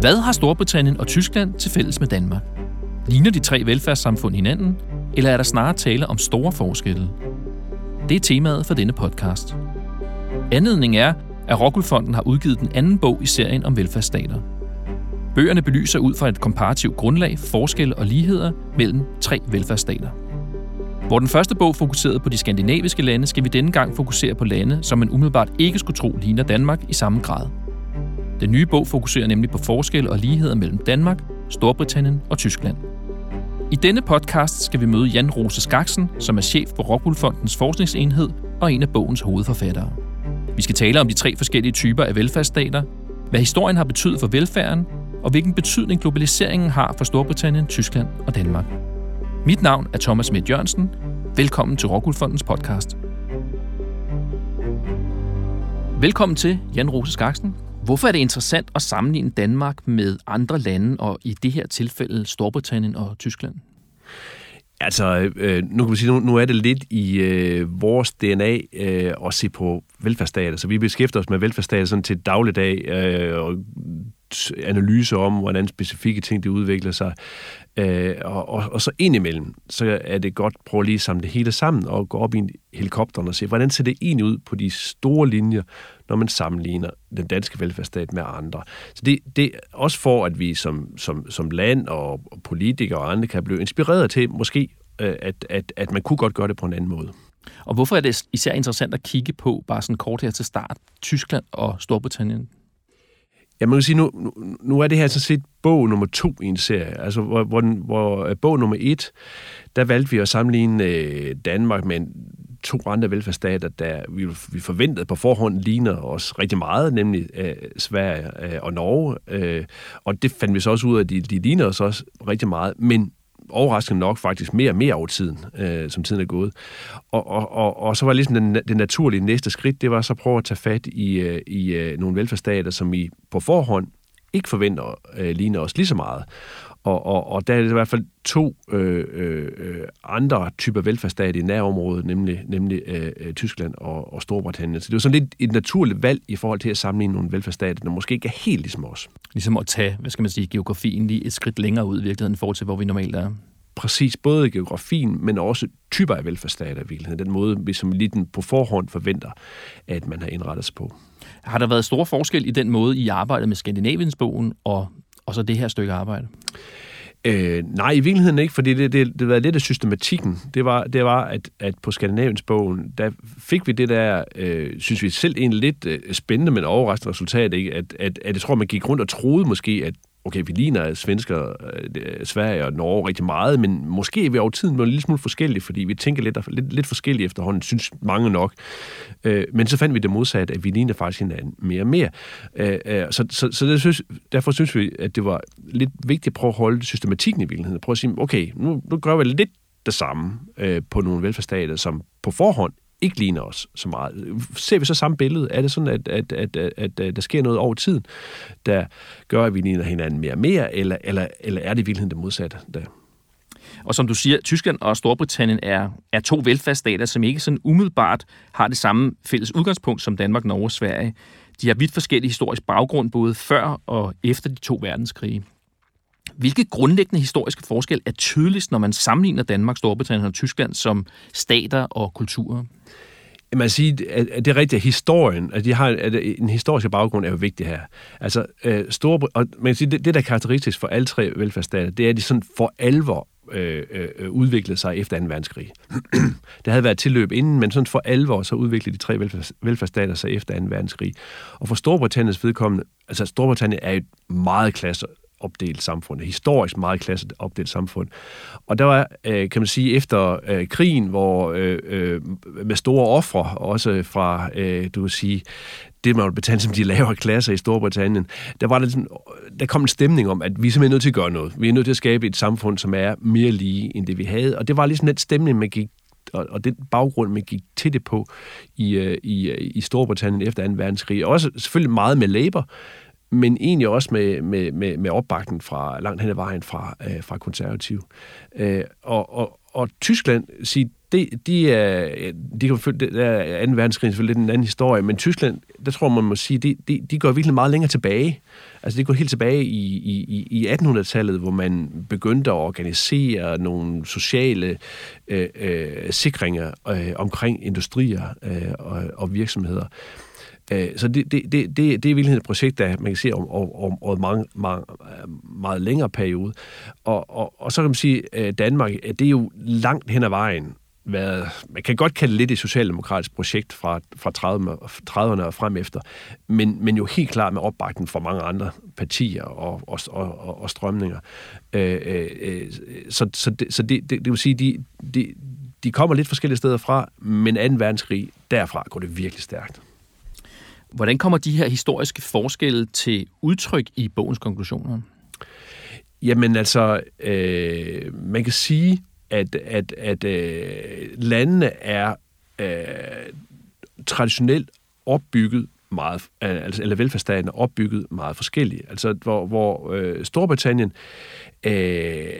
Hvad har Storbritannien og Tyskland til fælles med Danmark? Ligner de tre velfærdssamfund hinanden, eller er der snarere tale om store forskelle? Det er temaet for denne podcast. Anledningen er, at Rockwool har udgivet den anden bog i serien om velfærdsstater. Bøgerne belyser ud fra et komparativt grundlag forskelle og ligheder mellem tre velfærdsstater. Hvor den første bog fokuserede på de skandinaviske lande, skal vi denne gang fokusere på lande, som man umiddelbart ikke skulle tro ligner Danmark i samme grad. Den nye bog fokuserer nemlig på forskelle og ligheder mellem Danmark, Storbritannien og Tyskland. I denne podcast skal vi møde Jan Rose Skaksen, som er chef for Rockwoolfondens forskningsenhed og en af bogens hovedforfattere. Vi skal tale om de tre forskellige typer af velfærdsstater, hvad historien har betydet for velfærden, og hvilken betydning globaliseringen har for Storbritannien, Tyskland og Danmark. Mit navn er Thomas Schmidt Jørgensen. Velkommen til Rockwoolfondens podcast. Velkommen til Jan Rose Skaksen. Hvorfor er det interessant at sammenligne Danmark med andre lande, og i det her tilfælde Storbritannien og Tyskland? Altså, øh, nu kan vi sige, nu, nu er det lidt i øh, vores DNA øh, at se på velfærdsstater. Så vi beskæftiger os med velfærdsstater sådan til dagligdag øh, og analyse om, hvordan specifikke ting de udvikler sig. Øh, og, og, og så indimellem, så er det godt at prøve lige at samle det hele sammen og gå op i en helikopter og se, hvordan ser det egentlig ud på de store linjer, når man sammenligner den danske velfærdsstat med andre. Så det, det er også for, at vi som, som, som land og politikere og andre kan blive inspireret til måske, øh, at, at, at man kunne godt gøre det på en anden måde. Og hvorfor er det især interessant at kigge på, bare sådan kort her til start, Tyskland og Storbritannien? Ja, man kan sige, nu, nu, er det her så set bog nummer to i en serie. Altså, hvor, hvor, hvor øh, bog nummer et, der valgte vi at sammenligne øh, Danmark med to andre velfærdsstater, der vi, vi forventede på forhånd ligner os rigtig meget, nemlig øh, Sverige øh, og Norge. Øh, og det fandt vi så også ud af, at de, de ligner os også rigtig meget. Men overraskende nok faktisk mere og mere over tiden, øh, som tiden er gået. Og, og, og, og så var ligesom den, det naturlige næste skridt, det var så at prøve at tage fat i, øh, i øh, nogle velfærdsstater, som I på forhånd ikke forventer øh, ligner os lige så meget. Og, og, og der er det i hvert fald to øh, øh, andre typer velfærdsstater i nærområdet, nemlig, nemlig øh, øh, Tyskland og, og Storbritannien. Så det var sådan lidt et naturligt valg i forhold til at sammenligne nogle velfærdsstater, der måske ikke er helt ligesom os. Ligesom at tage, hvad skal man sige, geografien lige et skridt længere ud i virkeligheden, i forhold til, hvor vi normalt er præcis både geografien, men også typer af velfærdsstater i virkeligheden. Den måde, vi som lige på forhånd forventer, at man har indrettet sig på. Har der været stor forskel i den måde, I arbejder med Skandinaviensbogen og og så det her stykke arbejde? Øh, nej, i virkeligheden ikke, fordi det, det, det var lidt af systematikken. Det var, det var at, at på Skandinaviens bogen, der fik vi det der, øh, synes vi selv, en lidt øh, spændende, men overraskende resultat, ikke? At, at, at jeg tror, man gik rundt og troede måske, at okay, vi ligner svensker, øh, Sverige og Norge rigtig meget, men måske er vi over tiden blevet en lille smule forskellige, fordi vi tænker lidt, lidt, lidt forskellige efterhånden, synes mange nok. Øh, men så fandt vi det modsatte, at vi ligner faktisk hinanden mere og mere. Øh, øh, så så, så det synes, derfor synes vi, at det var lidt vigtigt at prøve at holde systematikken i virkeligheden. Prøve at sige, okay, nu, nu gør vi lidt det samme øh, på nogle velfærdsstater, som på forhånd ikke ligner os så meget. Ser vi så samme billede? Er det sådan, at, at, at, at, at, at der sker noget over tiden, der gør, at vi ligner hinanden mere og mere, eller, eller, eller er det i virkeligheden det modsatte? Der? Og som du siger, Tyskland og Storbritannien er, er to velfærdsstater, som ikke sådan umiddelbart har det samme fælles udgangspunkt som Danmark, Norge og Sverige. De har vidt forskellige historisk baggrund, både før og efter de to verdenskrige. Hvilke grundlæggende historiske forskel er tydeligst, når man sammenligner Danmark, Storbritannien og Tyskland som stater og kulturer? Man siger, at det er rigtigt, at historien, at de har at en historisk baggrund er jo vigtig her. Altså, øh, store, og man siger, det, det, der er karakteristisk for alle tre velfærdsstater, det er, at de sådan for alvor øh, øh, øh udviklede sig efter 2. verdenskrig. det havde været tilløb inden, men sådan for alvor så udviklede de tre velfærds, velfærdsstater sig efter 2. verdenskrig. Og for Storbritanniens vedkommende, altså Storbritannien er et meget klasse opdelt samfund, et historisk meget klasseopdelt samfund. Og der var, øh, kan man sige, efter øh, krigen, hvor øh, øh, med store ofre, også fra, øh, du vil sige, det man betegnet som de lavere klasser i Storbritannien, der, var der, der kom en stemning om, at vi er simpelthen nødt til at gøre noget. Vi er nødt til at skabe et samfund, som er mere lige end det, vi havde. Og det var ligesom den stemning, man gik og, og den baggrund, man gik til det på i, øh, i, øh, i Storbritannien efter 2. verdenskrig. Også selvfølgelig meget med Labour, men egentlig også med, med, med, med opbakning fra langt hen ad vejen fra, øh, fra konservativ. Øh, og, og, og Tyskland, sig, de, de er, de kan følge, det er 2. verdenskrig selvfølgelig lidt en anden historie, men Tyskland, der tror man må sige, de, de, de går virkelig meget længere tilbage. Altså det går helt tilbage i, i, i 1800-tallet, hvor man begyndte at organisere nogle sociale øh, øh, sikringer øh, omkring industrier øh, og, og virksomheder. Øh, Øh, så det, det, det, det, det er virkelig et projekt, der man kan se om, om, om mange, mange, meget længere periode. Og, og, og så kan man sige, at Danmark, øh, det er jo langt hen ad vejen været, man kan godt kalde det lidt et socialdemokratisk projekt fra, fra 30'erne og frem efter, men, men jo helt klart med opbakning fra mange andre partier og, og, og, og strømninger. Øh, øh, så så, det, så det, det, det vil sige, de, de, de kommer lidt forskellige steder fra, men 2. verdenskrig, derfra går det virkelig stærkt. Hvordan kommer de her historiske forskelle til udtryk i bogens konklusioner? Jamen altså, øh, man kan sige, at, at, at øh, landene er øh, traditionelt opbygget meget, altså, eller velfærdsstaten er opbygget meget forskellige. Altså, hvor, hvor øh, Storbritannien øh,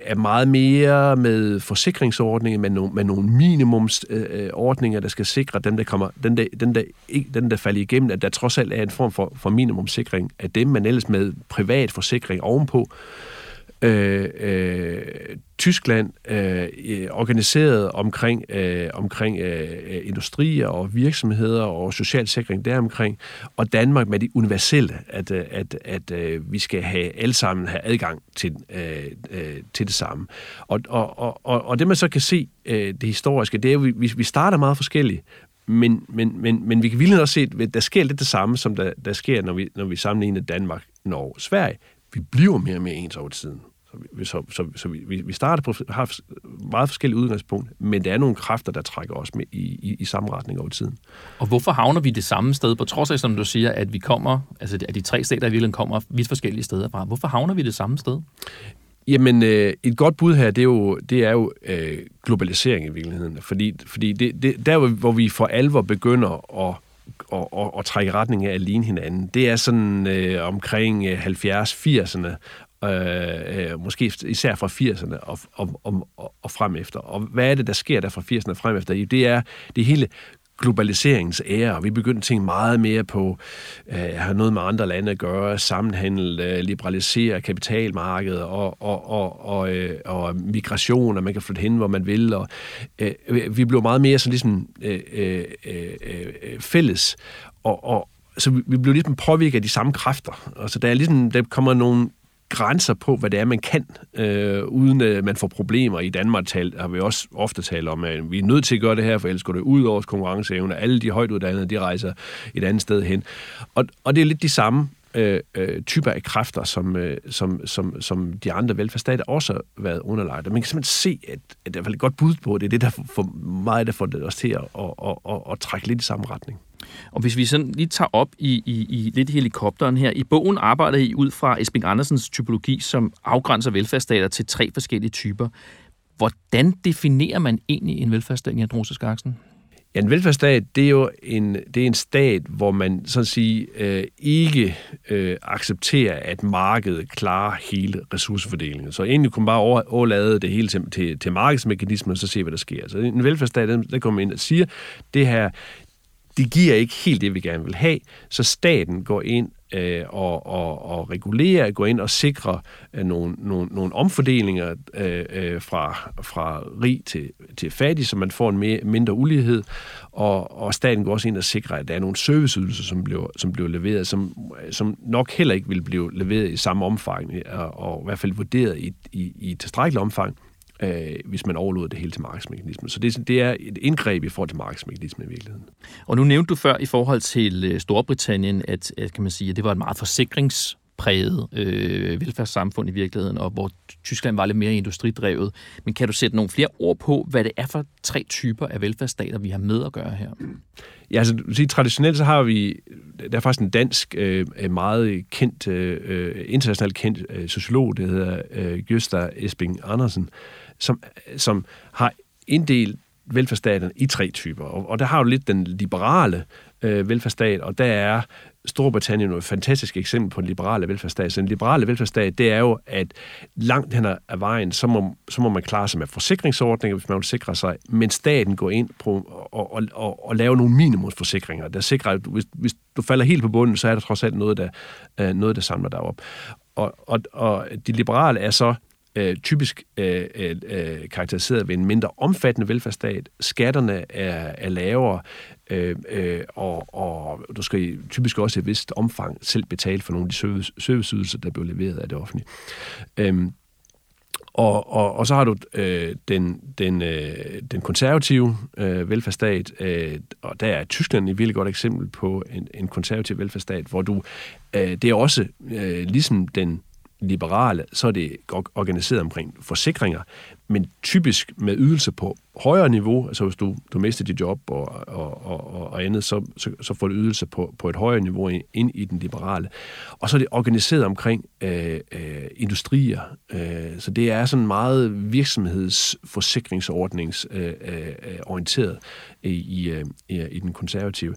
er meget mere med forsikringsordninger, med, no, med nogle minimumsordninger, øh, øh der skal sikre dem, der kommer, den der, den der, ikke, den der falder igennem, at der trods alt er en form for, for minimumssikring af dem, men ellers med privat forsikring ovenpå. Øh, Øh, øh, Tyskland øh, organiseret omkring, øh, omkring øh, industrier og virksomheder og social sikring deromkring, og Danmark med det universelle, at, øh, at, at, øh, vi skal have alle sammen have adgang til, øh, øh, til det samme. Og, og, og, og det man så kan se, øh, det historiske, det er at vi, vi starter meget forskelligt, men, men, men, men vi kan virkelig også se, at der sker lidt det samme, som der, der sker, når vi, når vi sammenligner Danmark, Norge og Sverige. Vi bliver mere og mere ens over tiden. Så, vi, så, så, så vi, vi starter på har meget forskellige udgangspunkt, men der er nogle kræfter, der trækker os med i, i, i samme retning over tiden. Og hvorfor havner vi det samme sted, på trods af, som du siger, at vi kommer, altså at de tre stater i virkeligheden kommer vidt forskellige steder fra? Hvorfor havner vi det samme sted? Jamen, øh, et godt bud her, det er jo, det er jo øh, globalisering i virkeligheden. Fordi, fordi det, det, der, hvor vi for alvor begynder at og, og, og trække retning af at ligne hinanden. Det er sådan øh, omkring 70-80'erne, øh, øh, måske især fra 80'erne og, og, og, og frem efter. Og hvad er det, der sker der fra 80'erne og frem efter? Det er det hele globaliseringens ære. Vi begyndte at tænke meget mere på øh, have noget med andre lande at gøre, sammenhandel, øh, liberalisere kapitalmarkedet og, og, og, og, øh, og migration, og man kan flytte hen, hvor man vil. Og, øh, vi blev meget mere sådan ligesom øh, øh, øh, øh, fælles, og, og så vi blev ligesom påvirket af de samme kræfter. Altså, der, er ligesom, der kommer nogle grænser på, hvad det er, man kan, øh, uden at man får problemer. I Danmark tal, har vi også ofte talt om, at vi er nødt til at gøre det her, for ellers går det ud over konkurrenceevne. Alle de højtuddannede, de rejser et andet sted hen. Og, og det er lidt de samme øh, øh, typer af kræfter, som, øh, som, som, som de andre velfærdsstater også har været underlagt. Og man kan simpelthen se, at, at der er et godt bud på, det er det, der for meget der får det os til at, at, at, at, at trække lidt i samme retning. Og hvis vi sådan lige tager op i, i, i lidt helikopteren her. I bogen arbejder I ud fra Esbing Andersens typologi, som afgrænser velfærdsstater til tre forskellige typer. Hvordan definerer man egentlig en velfærdsstat, Jan Rose Skaksen? Ja, en velfærdsstat, det er jo en, det er en stat, hvor man sådan at sige, øh, ikke øh, accepterer, at markedet klarer hele ressourcefordelingen. Så egentlig kunne man bare over, overlade det hele til, til, til markedsmekanismen, og så se, hvad der sker. Så en velfærdsstat, der, der kommer ind og siger, det her, de giver ikke helt det, vi gerne vil have, så staten går ind øh, og, og, og regulerer, går ind og sikrer øh, nogle, nogle, nogle omfordelinger øh, øh, fra, fra rig til, til fattig, så man får en mere, mindre ulighed, og, og staten går også ind og sikrer, at der er nogle serviceydelser, som bliver, som bliver leveret, som, som nok heller ikke vil blive leveret i samme omfang, og, og i hvert fald vurderet i, i, i tilstrækkeligt omfang, øh, hvis man overlod det hele til markedsmekanismen. Så det, det er et indgreb i forhold til markedsmekanismen i virkeligheden. Og nu nævnte du før i forhold til øh, Storbritannien, at, at, kan man sige, at det var et meget forsikrings præget øh, velfærdssamfund i virkeligheden, og hvor Tyskland var lidt mere industridrevet. Men kan du sætte nogle flere ord på, hvad det er for tre typer af velfærdsstater, vi har med at gøre her? Ja, altså sige, traditionelt så har vi, der er faktisk en dansk, øh, meget kendt, øh, internationalt kendt øh, sociolog, der hedder øh, Gösta Esping Andersen, som, som har inddelt velfærdsstaten i tre typer. Og, og der har du lidt den liberale øh, velfærdsstat, og der er Storbritannien er et fantastisk eksempel på en liberale velfærdsstat. Så en liberale velfærdsstat, det er jo, at langt hen ad vejen, så må, så må man klare sig med forsikringsordninger, hvis man vil sikre sig, men staten går ind på og, og, og, og lave nogle minimumsforsikringer, der sikrer, at hvis, hvis du falder helt på bunden, så er der trods alt noget, der, øh, noget, der samler dig op. Og, og, og de liberale er så øh, typisk øh, øh, øh, karakteriseret ved en mindre omfattende velfærdsstat. Skatterne er, er lavere, øh, øh, og, og du skal typisk også i et vist omfang selv betale for nogle af de service, serviceydelser, der bliver leveret af det offentlige. Øh, og, og, og så har du øh, den, den, øh, den konservative øh, velfærdsstat, øh, og der er Tyskland et virkelig godt eksempel på en, en konservativ velfærdsstat, hvor du, øh, det er også øh, ligesom den liberale, så er det organiseret omkring forsikringer, men typisk med ydelse på højere niveau, altså hvis du, du mister dit job og, og, og, og andet, så, så, så får du ydelse på, på et højere niveau ind i den liberale. Og så er det organiseret omkring øh, øh, industrier, øh, så det er sådan meget virksomhedsforsikringsordningsorienteret øh, øh, øh i, øh, i, i den konservative.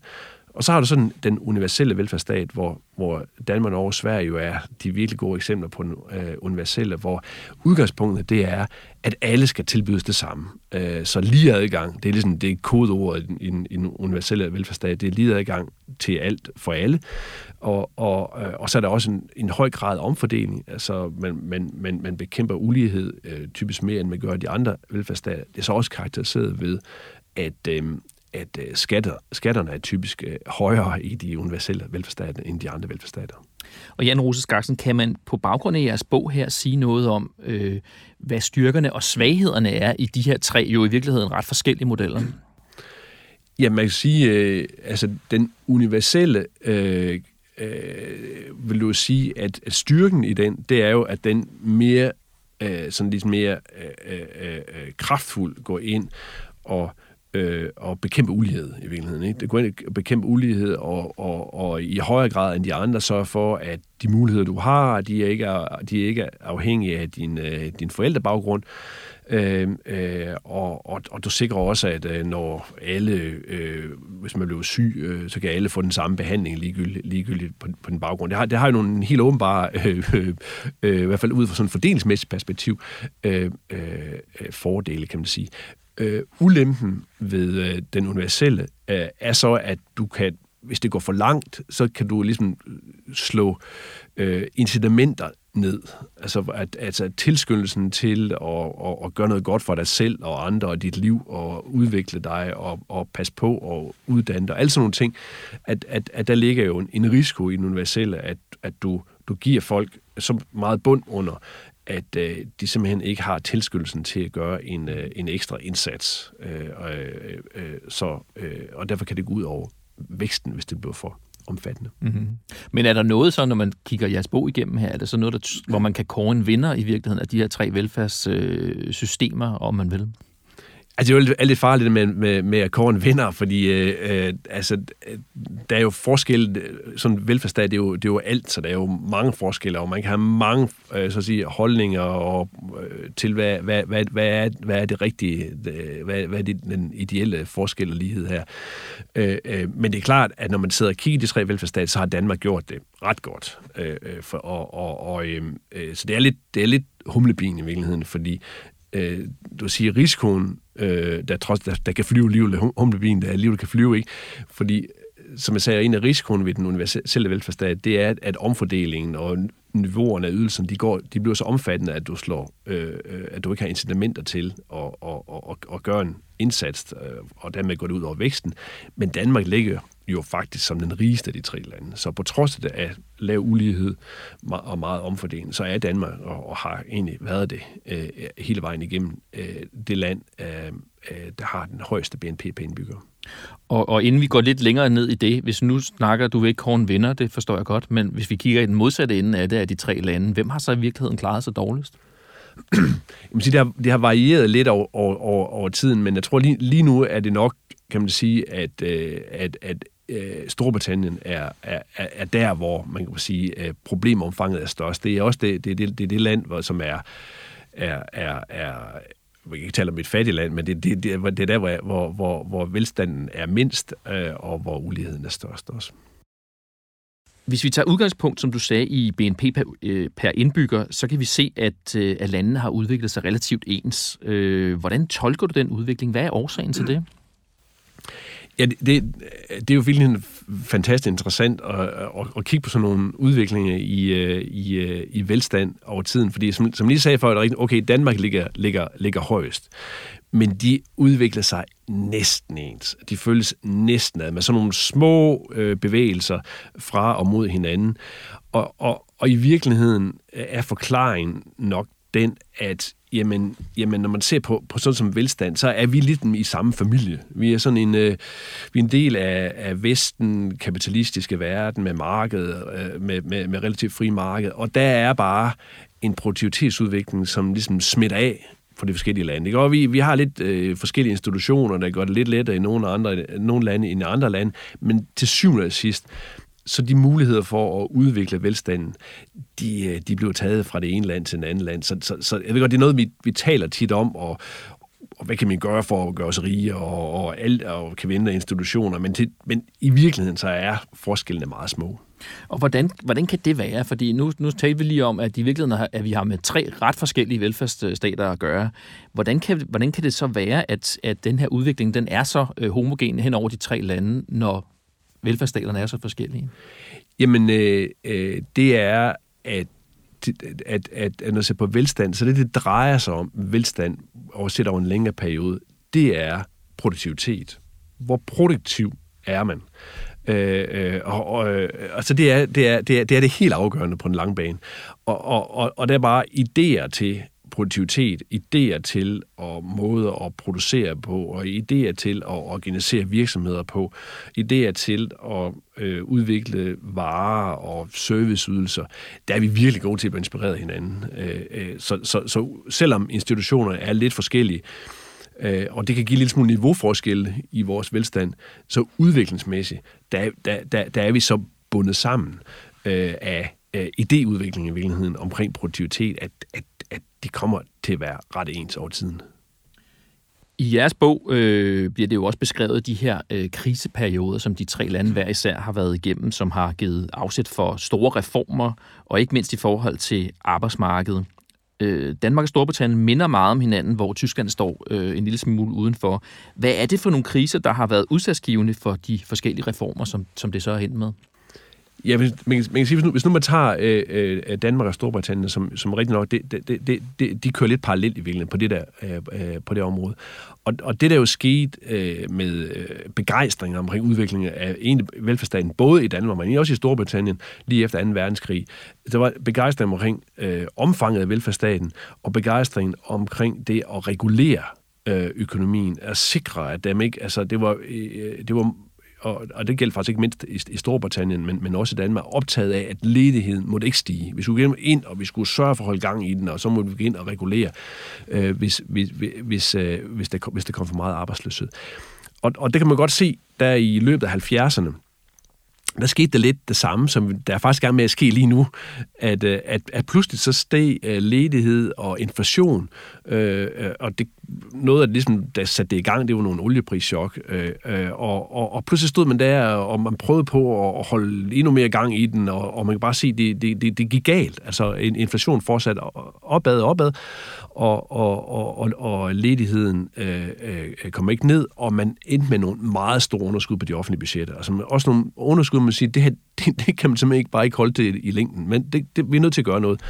Og så har du sådan den universelle velfærdsstat, hvor, hvor Danmark, og Sverige jo er de virkelig gode eksempler på den øh, universelle, hvor udgangspunktet det er, at alle skal tilbydes det samme. Øh, så lige adgang, det er ligesom det er kodeordet i, i, i den universelle velfærdsstat, det er lige adgang til alt for alle. Og, og, øh, og så er der også en, en høj grad af omfordeling, altså man, man, man, man bekæmper ulighed øh, typisk mere, end man gør de andre velfærdsstater. Det er så også karakteriseret ved, at, øh, at øh, skatter, skatterne er typisk øh, højere i de universelle velfærdsstater end de andre velfærdsstater. Og Jan Rose Skaksen, kan man på baggrund af jeres bog her sige noget om, øh, hvad styrkerne og svaghederne er i de her tre, jo i virkeligheden ret forskellige modeller? Ja, man kan sige, øh, altså den universelle, øh, øh, vil du sige, at, at styrken i den, det er jo, at den mere, øh, sådan lidt mere øh, øh, øh, kraftfuld går ind og øh, at bekæmpe ulighed i virkeligheden. Ikke? Det går ind at bekæmpe ulighed og, og, og i højere grad end de andre sørge for, at de muligheder, du har, de er ikke, de er ikke afhængige af din, øh, din forældrebaggrund. Øh, øh, og, og, og du sikrer også, at øh, når alle, øh, hvis man bliver syg, øh, så kan alle få den samme behandling ligegyldigt, ligegyldigt på, på den baggrund. Det har, det har jo nogle helt åbenbare, øh, øh, øh, i hvert fald ud fra sådan et fordelingsmæssigt perspektiv, øh, øh, fordele, kan man sige. Øh, ulempen ved øh, den universelle øh, er så, at du kan, hvis det går for langt, så kan du ligesom øh, slå øh, incitamenter ned. Altså, at, altså tilskyndelsen til at, at, at gøre noget godt for dig selv og andre og dit liv og udvikle dig og, og passe på og uddanne dig. Alle sådan nogle ting. At, at, at der ligger jo en, en risiko i den universelle, at, at du, du giver folk så meget bund under, at øh, de simpelthen ikke har tilskyndelsen til at gøre en, øh, en ekstra indsats. Øh, øh, øh, så, øh, og derfor kan det gå ud over væksten, hvis det bliver for omfattende. Mm-hmm. Men er der noget så, når man kigger jeres bog igennem her, er der så noget, der, hvor man kan kåre en vinder i virkeligheden af de her tre velfærdssystemer, øh, om man vil? Altså, det er jo lidt farligt med, med, med at kåre en vinder, fordi øh, øh, altså, der er jo forskel, sådan velfærdsstat, det er, jo, det er jo alt, så der er jo mange forskelle, og man kan have mange øh, så at sige, holdninger og, øh, til, hvad, hvad, hvad, hvad, er, hvad er det rigtige, øh, hvad, hvad er det, den ideelle forskel og lighed her. Øh, øh, men det er klart, at når man sidder og kigger i de tre velfærdsstater, så har Danmark gjort det ret godt. Øh, øh for, og, og, og, øh, øh, så det er lidt, det er lidt humlebien i virkeligheden, fordi øh, du siger, risikoen, øh, der, trods, der, der kan flyve livet, humlebien, der livet kan flyve, ikke? Fordi, som jeg sagde, en af risikoen ved den universelle velfærdsstat, det er, at omfordelingen og niveauerne af ydelsen, de, går, de bliver så omfattende, at du slår, øh, øh at du ikke har incitamenter til at, at, at, at, at gøre en indsats, øh, og dermed går det ud over væksten. Men Danmark ligger jo faktisk som den rigeste af de tre lande. Så på trods af lav ulighed og meget omfordeling, så er Danmark og, og har egentlig været det øh, hele vejen igennem øh, det land, øh, øh der har den højeste BNP per indbygger. Og, og inden vi går lidt længere ned i det, hvis nu snakker du ikke Korn vinder, det forstår jeg godt, men hvis vi kigger i den modsatte ende af det af de tre lande, hvem har så i virkeligheden klaret sig dårligst? det, har, det har varieret lidt over, over, over, over tiden, men jeg tror lige, lige nu er det nok, kan man sige, at, øh, at, at øh, Storbritannien er, er, er der, hvor man kan sige, at problemomfanget er størst. Det er også det, det, det, det, det land, hvor, som er, er, er, er vi kan ikke tale om et fattigt land, men det, det, det, det er der, hvor, hvor, hvor velstanden er mindst, øh, og hvor uligheden er størst også. Hvis vi tager udgangspunkt, som du sagde, i BNP per, øh, per indbygger, så kan vi se, at, øh, at landene har udviklet sig relativt ens. Øh, hvordan tolker du den udvikling? Hvad er årsagen til det? Ja, det, det, det er jo virkelig fantastisk interessant at, at, at kigge på sådan nogle udviklinger i, øh, i, øh, i velstand over tiden, fordi som, som lige sagde før, okay, Danmark ligger, ligger, ligger højst, men de udvikler sig næsten ens. De følges næsten ad med sådan nogle små øh, bevægelser fra og mod hinanden. Og, og, og i virkeligheden er forklaringen nok den, at jamen, jamen når man ser på, på sådan som velstand, så er vi lidt i samme familie. Vi er sådan en, øh, vi er en del af, af Vesten, kapitalistiske verden med marked, øh, med, med, med relativt fri marked, og der er bare en produktivitetsudvikling, som ligesom smitter af for de forskellige lande. Ikke? Og vi, vi har lidt øh, forskellige institutioner, der gør det lidt lettere i nogle, andre, nogle lande end i andre lande, men til syvende og sidst, så de muligheder for at udvikle velstanden, de, øh, de bliver taget fra det ene land til det andet land. Så, så, så jeg ved godt, det er noget, vi, vi taler tit om, og, og hvad kan man gøre for at gøre os rige, og, og, alt, og kan vinde institutioner, men, til, men i virkeligheden så er forskellene meget små. Og hvordan, hvordan kan det være? Fordi nu, nu taler vi lige om, at i virkeligheden at vi har med tre ret forskellige velfærdsstater at gøre. Hvordan kan, hvordan kan det så være, at, at den her udvikling den er så øh, homogen hen over de tre lande, når velfærdsstaterne er så forskellige? Jamen, øh, øh, det er, at at, at, at når man ser på velstand, så det, det drejer sig om velstand oversat over en længere periode, det er produktivitet. Hvor produktiv er man? Øh, øh, og, og, øh, altså det er, det, er, det, er, det er det helt afgørende på en lang bane. Og, og, og, og der er bare idéer til produktivitet, idéer til og måder at producere på, og idéer til at organisere virksomheder på, idéer til at øh, udvikle varer og serviceydelser, der er vi virkelig gode til at inspirere hinanden. Øh, øh, så, så, så selvom institutionerne er lidt forskellige, øh, og det kan give lidt smule niveauforskel i vores velstand, så udviklingsmæssigt, der, der, der, der er vi så bundet sammen øh, af øh, idéudvikling i virkeligheden omkring produktivitet, at, at, at de kommer til at være ret ens over tiden. I jeres bog øh, bliver det jo også beskrevet de her øh, kriseperioder, som de tre lande hver især har været igennem, som har givet afsæt for store reformer, og ikke mindst i forhold til arbejdsmarkedet. Øh, Danmark og Storbritannien minder meget om hinanden, hvor Tyskland står øh, en lille smule udenfor. Hvad er det for nogle kriser, der har været udsatsgivende for de forskellige reformer, som, som det så er hen med? Ja, man, man, kan, man kan sige, hvis nu, hvis nu man tager øh, øh, Danmark og Storbritannien, som, som rigtig nok, det, det, det, det, de kører lidt parallelt i virkeligheden på det der øh, øh, på det område. Og, og det der jo skete øh, med øh, begejstring omkring udviklingen af en velfærdsstaten, både i Danmark, men også i Storbritannien, lige efter 2. verdenskrig, der var begejstring omkring øh, omfanget af velfærdsstaten, og begejstring omkring det at regulere øh, økonomien, at sikre, at dem ikke, altså det var, øh, det var og, og det gælder faktisk ikke mindst i, i Storbritannien, men, men også i Danmark, optaget af, at ledigheden måtte ikke stige. Vi skulle ind, og vi skulle sørge for at holde gang i den, og så måtte vi gå ind og regulere, øh, hvis, hvis, hvis, øh, hvis, der, hvis der kom for meget arbejdsløshed. Og, og det kan man godt se, der i løbet af 70'erne, der skete der lidt det samme, som der er faktisk gang med at ske lige nu, at, øh, at, at pludselig så steg øh, ledighed og inflation, øh, øh og det, noget af det, ligesom, der satte det i gang, det var nogle olieprischok, øh, øh, og, og, og pludselig stod man der, og man prøvede på at holde endnu mere gang i den, og, og man kan bare sige, det, det, det, det gik galt. Altså, inflation fortsatte opad og opad, og, og, og, og, og ledigheden øh, øh, kom ikke ned, og man endte med nogle meget store underskud på de offentlige budgetter. Altså også nogle underskud, man siger, det her, det, det kan man simpelthen ikke bare ikke holde til i længden, men det, det, vi er nødt til at gøre noget.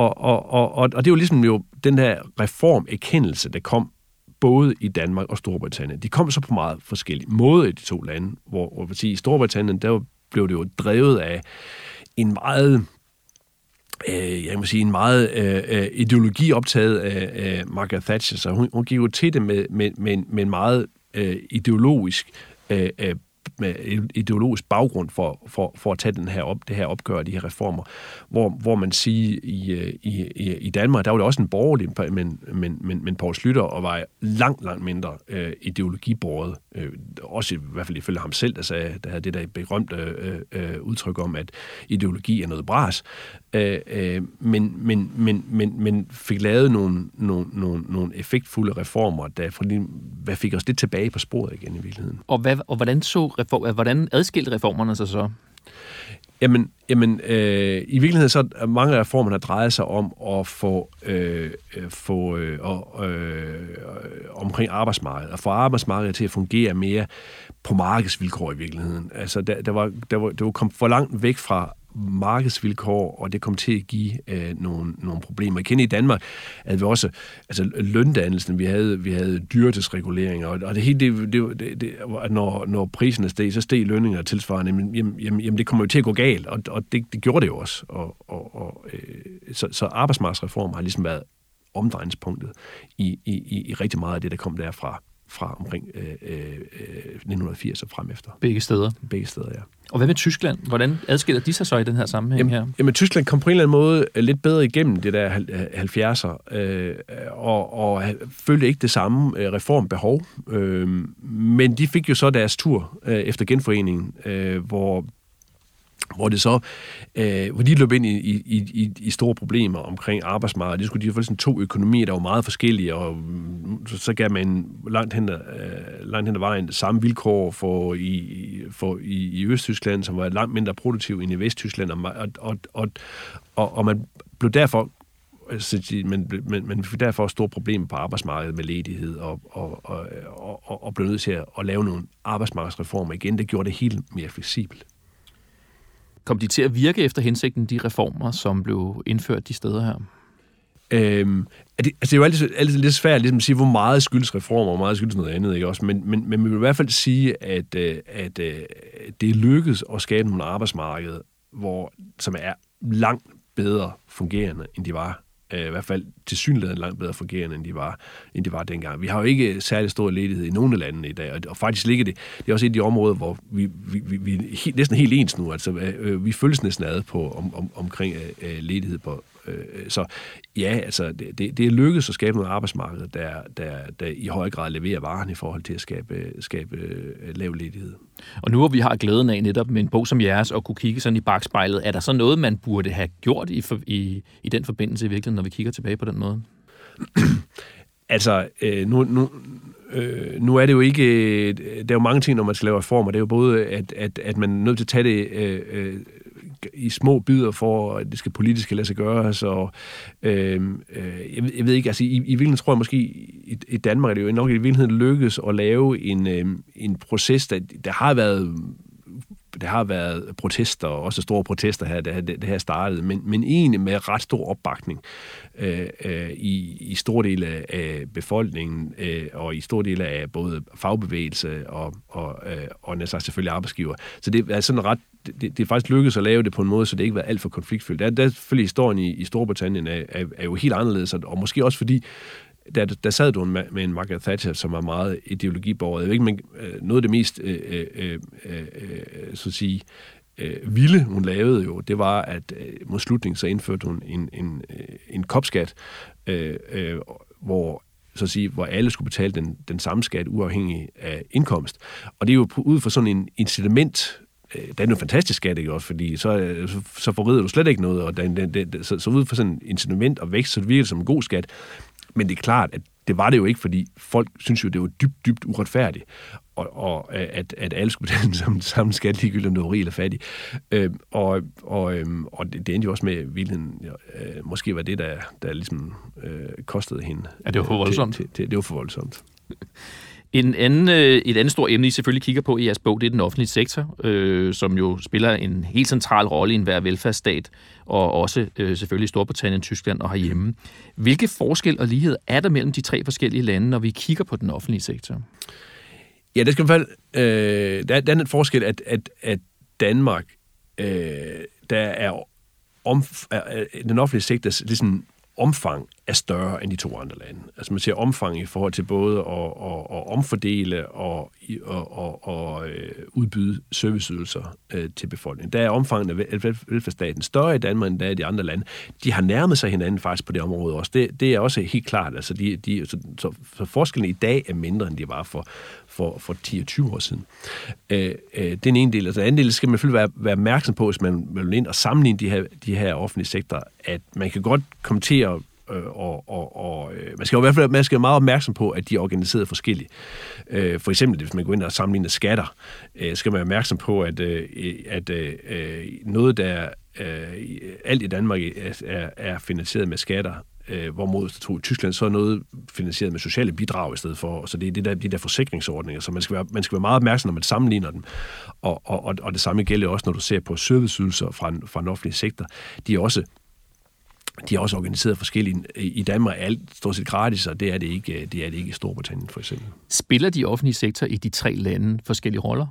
Og, og, og, og, og det er jo ligesom jo den der reformerkendelse, der kom både i Danmark og Storbritannien. De kom så på meget forskellige måder i de to lande, hvor, hvor sige, i Storbritannien, der blev det jo drevet af en meget øh, jeg må sige, en meget øh, øh ideologi optaget af, øh, Margaret Thatcher, så hun, hun gik jo til det med, med, med, med en meget øh, ideologisk øh, øh med ideologisk baggrund for, for, for at tage den her op, det her opgør, de her reformer, hvor, hvor man siger, øh, i, i, i Danmark, der var det også en borgerlig, men, men, men, men Poul Slytter, og var langt, langt mindre øh, ideologibåret. Øh, også i hvert fald ifølge ham selv, der, sagde, der havde det der berømte øh, øh, udtryk om, at ideologi er noget bras. øh, øh, men, men, men, men, men fik lavet nogle, nogle, nogle, nogle effektfulde reformer, der fordi, hvad fik os det tilbage på sporet igen i virkeligheden. Og, hvad, og hvordan, så reform, hvordan adskilte reformerne sig så? Jamen, jamen øh, i virkeligheden så er mange af reformerne drejet sig om at få, øh, øh få øh, øh, omkring arbejdsmarkedet, og få arbejdsmarkedet til at fungere mere på markedsvilkår i virkeligheden. Altså, der, der var, der var, det var kommet for langt væk fra markedsvilkår, og det kom til at give øh, nogle, nogle problemer. Jeg kender i Danmark, at vi også, altså løndannelsen, vi havde, vi havde dyrtidsreguleringer, og, og det hele, det, det, det, det, når, når priserne steg, så steg lønninger tilsvarende, men jamen, jamen, jamen, det kommer jo til at gå galt, og, og det, det gjorde det jo også. Og, og, og, øh, så, så arbejdsmarkedsreformer har ligesom været omdrejningspunktet i, i, i rigtig meget af det, der kom derfra fra omkring øh, øh, 1980 og frem efter. Begge steder? Begge steder, ja. Og hvad med Tyskland? Hvordan adskiller de sig så i den her sammenhæng jamen, her? Jamen, Tyskland kom på en eller anden måde øh, lidt bedre igennem det der 70'er, øh, og, og følte ikke det samme øh, reformbehov. Øh, men de fik jo så deres tur øh, efter genforeningen, øh, hvor hvor det så, øh, hvor de løb ind i, i, i, i store problemer omkring arbejdsmarkedet. Det skulle de få sådan to økonomier, der var meget forskellige, og mm, så, så gav man langt hen, ad, øh, langt hen ad vejen samme vilkår for i, for i, i Østtyskland, som var langt mindre produktiv end i Vesttyskland, og, og, og, og, og man blev derfor så men, men, men fik derfor store problemer på arbejdsmarkedet med ledighed, og, og, og, og, og blev nødt til at, at lave nogle arbejdsmarkedsreformer igen. Det gjorde det helt mere fleksibelt. Kom de til at virke efter hensigten, de reformer, som blev indført de steder her? Øhm, er det, altså det er jo altid, altid lidt svært ligesom at sige, hvor meget skyldes reformer, og hvor meget skyldes noget andet. Ikke? Også, men, men, men vi vil i hvert fald sige, at, øh, at, at det er lykkedes at skabe nogle arbejdsmarked, hvor, som er langt bedre fungerende, end de var øh, i hvert fald til synligheden langt bedre fungerende, end de, var, end de var dengang. Vi har jo ikke særlig stor ledighed i nogle af landene i dag, og, og faktisk ligger det, det er også et af de områder, hvor vi, vi, vi, vi er helt, næsten helt ens nu. Altså, øh, øh vi følges næsten ad på, om, om, omkring øh, øh ledighed på, så ja, altså, det, det, er lykkedes at skabe noget arbejdsmarked, der, der, der i høj grad leverer varen i forhold til at skabe, skabe øh, lav ledighed. Og nu hvor vi har glæden af netop med en bog som jeres og kunne kigge sådan i bagspejlet, er der så noget, man burde have gjort i, i, i den forbindelse i virkeligheden, når vi kigger tilbage på den måde? altså, øh, nu, nu, øh, nu er det jo ikke... Øh, der er jo mange ting, når man skal lave reformer. Det er jo både, at, at, at man er nødt til at tage det øh, øh i små bidder for, at det skal politisk lade sig gøre. Så, øh, øh, jeg, jeg ved ikke, altså i, i virkeligheden tror jeg måske, i, i Danmark er det jo nok i virkeligheden lykkes at lave en, øh, en proces, der, der har været der har været protester, også store protester her, det, det, det her startede, men, men egentlig med ret stor opbakning øh, øh, i, i store dele af befolkningen, øh, og i store dele af både fagbevægelse og, og, øh, og næsten selvfølgelig arbejdsgiver. Så det er sådan ret det, det er faktisk lykkedes at lave det på en måde, så det ikke var alt for konfliktfyldt. Der, der er selvfølgelig historien i, i Storbritannien er, er, er jo helt anderledes, og måske også fordi, der, der sad du med, med en Margaret Thatcher, som var meget ideologiborget. Jeg ved ikke, men øh, noget af det mest, øh, øh, øh, øh, så at sige, øh, vilde hun lavede jo, det var, at øh, mod slutningen så indførte hun en, en, øh, en kopskat, øh, øh, hvor så at sige, hvor alle skulle betale den, den samme skat, uafhængig af indkomst. Og det er jo ud fra sådan en incitament den er jo fantastisk skat, ikke også? Fordi så, så, forrider du slet ikke noget, og den, den, den, så, så ud fra sådan en incitament og vækst, så det virker det som en god skat. Men det er klart, at det var det jo ikke, fordi folk synes jo, det var dybt, dybt uretfærdigt, og, og at, at alle skulle den samme, samme skat, ligegyldigt om det var rig eller fattig. Øh, og og, øh, og det, det endte jo også med, at vilden øh, måske var det, der, der ligesom øh, kostede hende. Ja, det var for voldsomt. Til, til, til, det var for voldsomt. En anden, øh, et andet stort emne, I selvfølgelig kigger på i jeres bog, det er den offentlige sektor, øh, som jo spiller en helt central rolle i enhver velfærdsstat, og også øh, selvfølgelig i Storbritannien, Tyskland og herhjemme. Hvilke forskel og lighed er der mellem de tre forskellige lande, når vi kigger på den offentlige sektor? Ja, det skal i hvert fald... Øh, der, der er en forskel, at, at, at Danmark, øh, der er, om, er den offentlige sektor ligesom omfang er større end de to andre lande. Altså man ser omfang i forhold til både at, at, at omfordele og og, og, at øh, udbyde serviceydelser øh, til befolkningen. Der er omfanget af velfærdsstaten større i Danmark, end der er i de andre lande. De har nærmet sig hinanden faktisk på det område også. Det, det er også helt klart. Altså de, de, så, så, så forskellen i dag er mindre, end de var for, for, for 10-20 år siden. Øh, øh, det er en ene del. Altså, den anden del skal man selvfølgelig være, være opmærksom på, hvis man vil ind og sammenligne de her, de her offentlige sektorer, at man kan godt komme til at øh, og, og, og øh, man skal jo i hvert fald man skal være meget opmærksom på, at de er organiseret forskelligt. Øh, for eksempel, hvis man går ind og sammenligner skatter, øh, skal man være opmærksom på, at, øh, at øh, noget, der øh, alt i Danmark er, er finansieret med skatter, øh, hvorimod hvis tog i Tyskland, så er noget finansieret med sociale bidrag i stedet for. Så det er det der, de der forsikringsordninger, så man skal, være, man skal være meget opmærksom, når man sammenligner dem. Og, og, og det samme gælder også, når du ser på serviceydelser fra, fra den offentlige sektor. De er også de er også organiseret forskelligt. I Danmark er alt stort set gratis, og det er det ikke, det er det ikke i Storbritannien for eksempel. Spiller de offentlige sektor i de tre lande forskellige roller?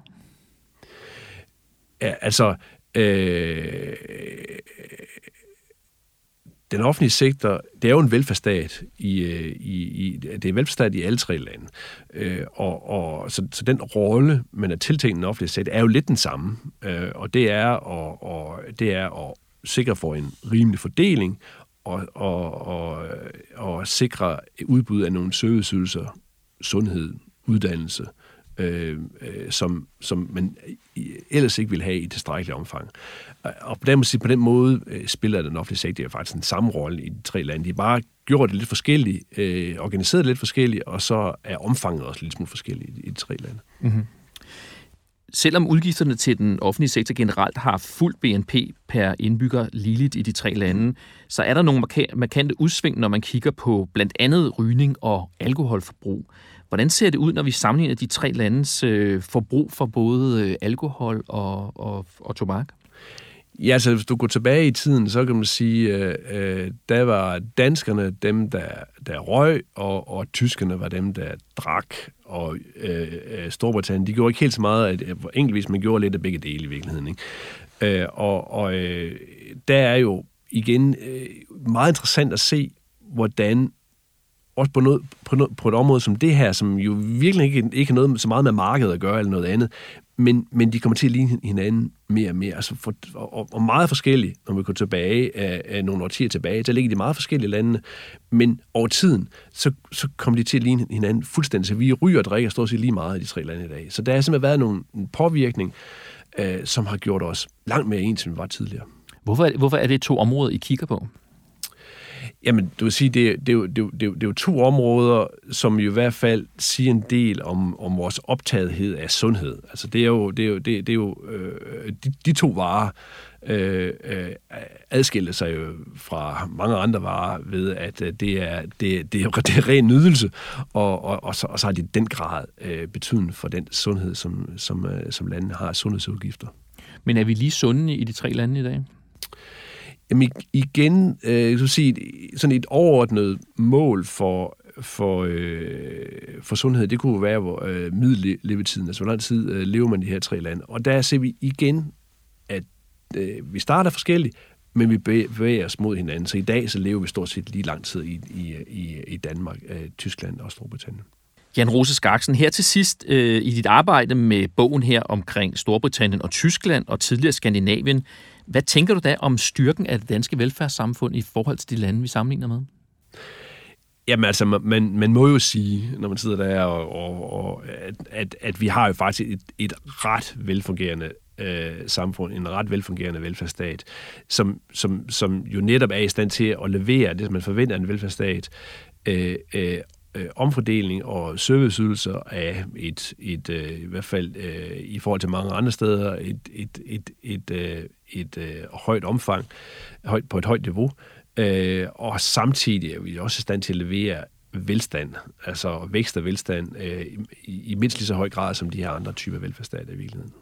Ja, altså, øh, den offentlige sektor, det er jo en velfærdsstat i, øh, i, i det er en velfærdsstat i alle tre lande. Øh, og, og, så, så den rolle, man er tiltænkt den offentlige sektor, er jo lidt den samme. Øh, og det er, og, og, det er at sikre for en rimelig fordeling, og, og, og, og sikre udbud af nogle serviceydelser, sundhed, uddannelse, øh, øh, som, som man ellers ikke vil have i tilstrækkelig omfang. Og på den, på den måde øh, spiller den offentlige sektor faktisk den samme rolle i de tre lande. De bare gjort det lidt forskelligt, øh, organiseret det lidt forskelligt, og så er omfanget også lidt smule forskelligt i de tre lande. Mm-hmm. Selvom udgifterne til den offentlige sektor generelt har fuldt BNP per indbygger ligeligt i de tre lande, så er der nogle markante udsving, når man kigger på blandt andet rygning og alkoholforbrug. Hvordan ser det ud, når vi sammenligner de tre landes øh, forbrug for både øh, alkohol og, og, og tobak? Ja, så hvis du går tilbage i tiden, så kan man sige, øh, øh, der var danskerne dem, der, der røg, og, og tyskerne var dem, der drak, og øh, øh Storbritannien, de gjorde ikke helt så meget, at, øh, enkeltvis man gjorde lidt af begge dele i virkeligheden. Ikke? Øh, og og øh, der er jo igen øh, meget interessant at se, hvordan også på, noget, på, noget, på et område som det her, som jo virkelig ikke, ikke har noget så meget med markedet at gøre eller noget andet, men, men de kommer til at ligne hinanden mere og mere, altså for, og, og meget forskellige, når vi går tilbage af, af nogle årtier tilbage, der ligger de meget forskellige lande, men over tiden, så, så kommer de til at ligne hinanden fuldstændig, så vi ryger og drikker stort set lige meget i de tre lande i dag. Så der har simpelthen været nogle, en påvirkning, øh, som har gjort os langt mere ens, end vi var tidligere. Hvorfor, hvorfor er det to områder, I kigger på? Jamen, du vil sige, det, det, det, det, det, det er jo to områder, som jo i hvert fald siger en del om, om vores optagethed af sundhed. Altså, det er jo, det er jo, det, det er jo øh, de, de to varer øh, øh, adskiller sig jo fra mange andre varer ved, at øh, det er, det, det er, det er ren nydelse, og, og, og, så, og så har de den grad øh, betydning for den sundhed, som, som, øh, som landene har sundhedsudgifter. Men er vi lige sunde i de tre lande i dag? Jamen igen, øh, så sige, sådan et overordnet mål for, for, øh, for sundhed, det kunne være øh, middellevetiden, altså hvor lang tid øh, lever man i de her tre lande. Og der ser vi igen, at øh, vi starter forskelligt, men vi bevæger os mod hinanden. Så i dag så lever vi stort set lige lang tid i, i, i, i Danmark, øh, Tyskland og Storbritannien. Jan Rose Skaksen, her til sidst øh, i dit arbejde med bogen her omkring Storbritannien og Tyskland og tidligere Skandinavien, hvad tænker du da om styrken af det danske velfærdssamfund i forhold til de lande, vi sammenligner med? Jamen altså, man, man må jo sige, når man sidder der, og, og, og at, at, vi har jo faktisk et, et ret velfungerende øh, samfund, en ret velfungerende velfærdsstat, som, som, som jo netop er i stand til at levere det, som man forventer af en velfærdsstat, øh, øh, øh, omfordeling og serviceydelser af et, et øh, i hvert fald øh, i forhold til mange andre steder, et, et, et, et, øh, et øh, højt omfang, højt, på et højt niveau, øh, og samtidig er vi også i stand til at levere velstand, altså vækst og velstand, øh, i, i mindst lige så høj grad som de her andre typer velfærdsstater i virkeligheden.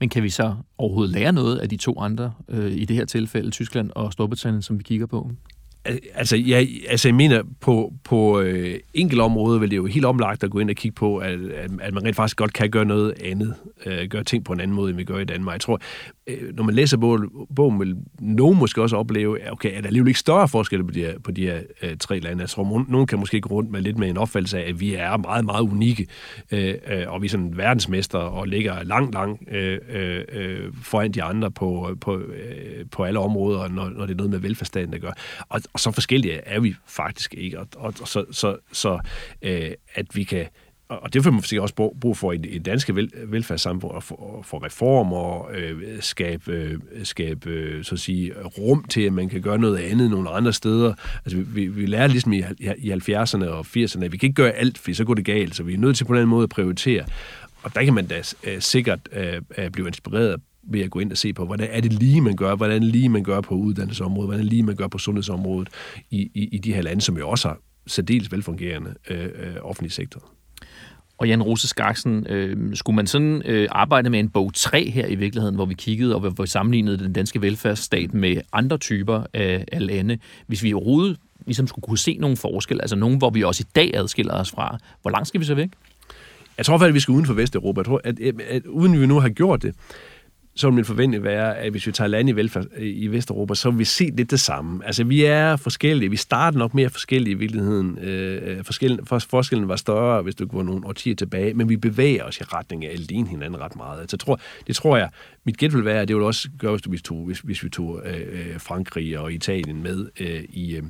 Men kan vi så overhovedet lære noget af de to andre, øh, i det her tilfælde Tyskland og Storbritannien, som vi kigger på? Altså, jeg, altså, jeg mener, på, på øh, enkelte områder vil det jo helt omlagt at gå ind og kigge på, at, at, man rent faktisk godt kan gøre noget andet, øh, gøre ting på en anden måde, end vi gør i Danmark. Jeg tror, øh, når man læser bogen, vil nogen måske også opleve, okay, er der alligevel ikke større forskel på de her, på de her øh, tre lande? Jeg tror, nogen kan måske gå rundt med lidt med en opfattelse af, at vi er meget, meget unikke, øh, øh og vi er sådan verdensmester og ligger langt, langt øh, øh, øh, foran de andre på, på, øh, på alle områder, når, når det er noget med velfærdsstaten, der gør. Og, og så forskellige er vi faktisk ikke. Og, og, og så, så, så øh, at vi kan og det får man sikkert også brug for i det danske vel, velfærdssamfund, at for, for reformer og øh, skabe, øh, skabe øh, så at sige, rum til, at man kan gøre noget andet nogle andre steder. Altså, vi, vi lærer ligesom i, i 70'erne og 80'erne, at vi kan ikke gøre alt, for så går det galt, så vi er nødt til på en eller anden måde at prioritere. Og der kan man da øh, sikkert øh, øh blive inspireret ved at gå ind og se på, hvordan er det lige, man gør, hvordan lige man gør på uddannelsesområdet, hvordan lige man gør på sundhedsområdet i, i, i de her lande, som jo også har særdeles velfungerende øh, øh, offentlig sektor. Og Jan Rose Skaksen, øh, skulle man sådan øh, arbejde med en bog 3 her i virkeligheden, hvor vi kiggede og hvor vi sammenlignede den danske velfærdsstat med andre typer af, af lande, hvis vi overhovedet ligesom skulle kunne se nogle forskelle, altså nogen, hvor vi også i dag adskiller os fra, hvor langt skal vi så væk? Jeg tror faktisk, at vi skal uden for Vesteuropa. Jeg tror, at, at, at uden vi nu har gjort det, så vil min forventning være, at hvis vi tager land i, velfærd, i Vesteuropa, så vil vi se lidt det samme. Altså, vi er forskellige. Vi starter nok mere forskellige i virkeligheden. Øh, øh, forskellen, for, forskellen var større, hvis du går nogle årtier tilbage, men vi bevæger os i retning af at ligne hinanden ret meget. Altså, tror, det tror jeg, mit gæt vil være, at det vil også gøre, hvis, vi tog, hvis, hvis vi tog øh, øh, Frankrig og Italien med øh, i, øh,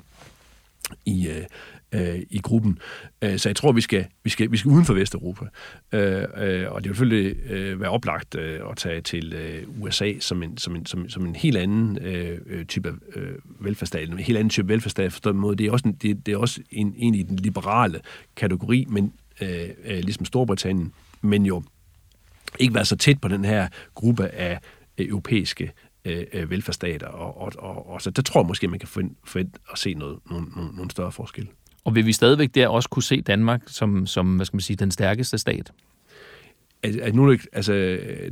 i, øh, øh, i gruppen. Øh, så jeg tror, vi skal, vi skal, vi skal uden for Vesteuropa. Øh, øh, og det vil selvfølgelig øh, være oplagt øh, at tage til øh, USA som en, som, en, som, som en helt anden øh, øh type type øh, velfærdsstat, en helt anden type velfærdsstat forstået måde. Det er også, en, det, det er også en, en i den liberale kategori, men øh, øh, ligesom Storbritannien, men jo ikke være så tæt på den her gruppe af øh, europæiske øh, øh, velfærdsstater, og, og, og, og så der tror jeg måske, man kan forvente at se noget, nogle, nogle, nogle større forskelle. Og vil vi stadigvæk der også kunne se Danmark som, som hvad skal man sige, den stærkeste stat? at nu, altså,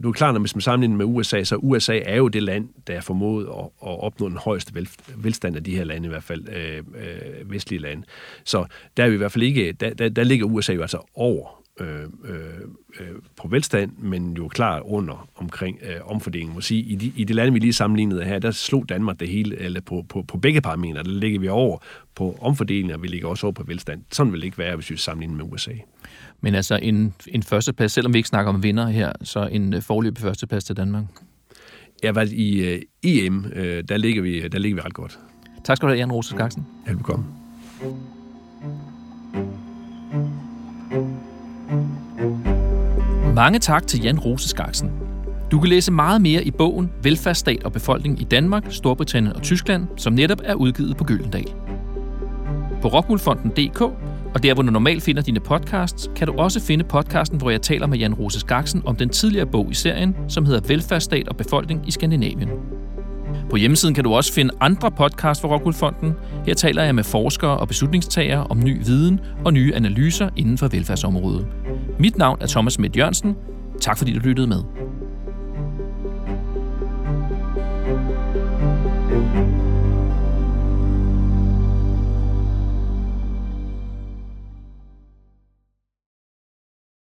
nu er det klart, at hvis man sammenligner med USA, så USA er jo det land, der er formået at, at opnå den højeste vel, velstand af de her lande, i hvert fald øh, øh, vestlige lande. Så der er vi i hvert fald ikke, der, der, der ligger USA jo altså over øh, øh, øh, på velstand, men jo klar under omkring øh, omfordelingen. Må sige, i, de, I de lande, vi lige sammenlignede her, der slog Danmark det hele, eller på, på, på begge parametre, der ligger vi over på omfordelingen, og vi ligger også over på velstand. Sådan vil det ikke være, hvis vi sammenligner med USA. Men altså en, en førsteplads, selvom vi ikke snakker om vinder her, så en øh, forløbig førsteplads til Danmark? Ja, hvad i uh, EM, uh, der, ligger vi, der ligger vi ret godt. Tak skal du have, Jan Rose Skaksen. Velbekomme. Mange tak til Jan Roseskaksen. Du kan læse meget mere i bogen Velfærdsstat og befolkning i Danmark, Storbritannien og Tyskland, som netop er udgivet på Gyldendal. På rockmuldfonden.dk og der, hvor du normalt finder dine podcasts, kan du også finde podcasten, hvor jeg taler med Jan Rose Skaksen om den tidligere bog i serien, som hedder Velfærdsstat og befolkning i Skandinavien. På hjemmesiden kan du også finde andre podcasts fra Rockwoolfonden. Her taler jeg med forskere og beslutningstagere om ny viden og nye analyser inden for velfærdsområdet. Mit navn er Thomas Midt Jørgensen. Tak fordi du lyttede med.